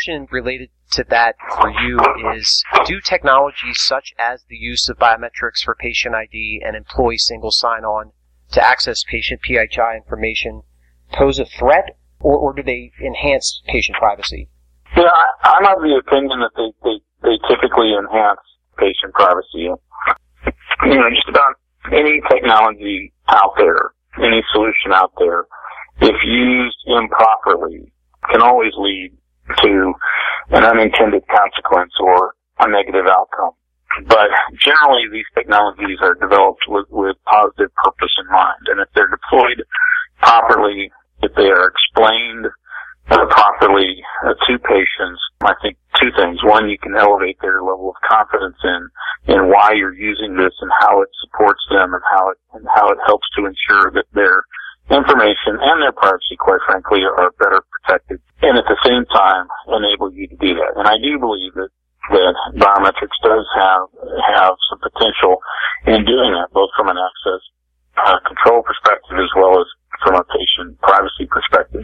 question related to that for you is, do technologies such as the use of biometrics for patient ID and employee single sign-on to access patient PHI information pose a threat, or, or do they enhance patient privacy? Yeah, I, I'm of the opinion that they, they, they typically enhance patient privacy. You know, just about any technology out there, any solution out there, if used improperly, can always lead to an unintended consequence or a negative outcome. But generally, these technologies are developed with, with positive purpose in mind, and if they're deployed properly, if they are explained uh, properly uh, to patients, I think two things. One, you can elevate their level of confidence in in why you're using this and how it supports them and how it and how it helps to ensure that their information and their privacy, quite frankly, are better protected. And at the same time, enable you to do that. And I do believe that that biometrics does have have some potential in doing that, both from an access uh, control perspective as well as from a patient privacy perspective.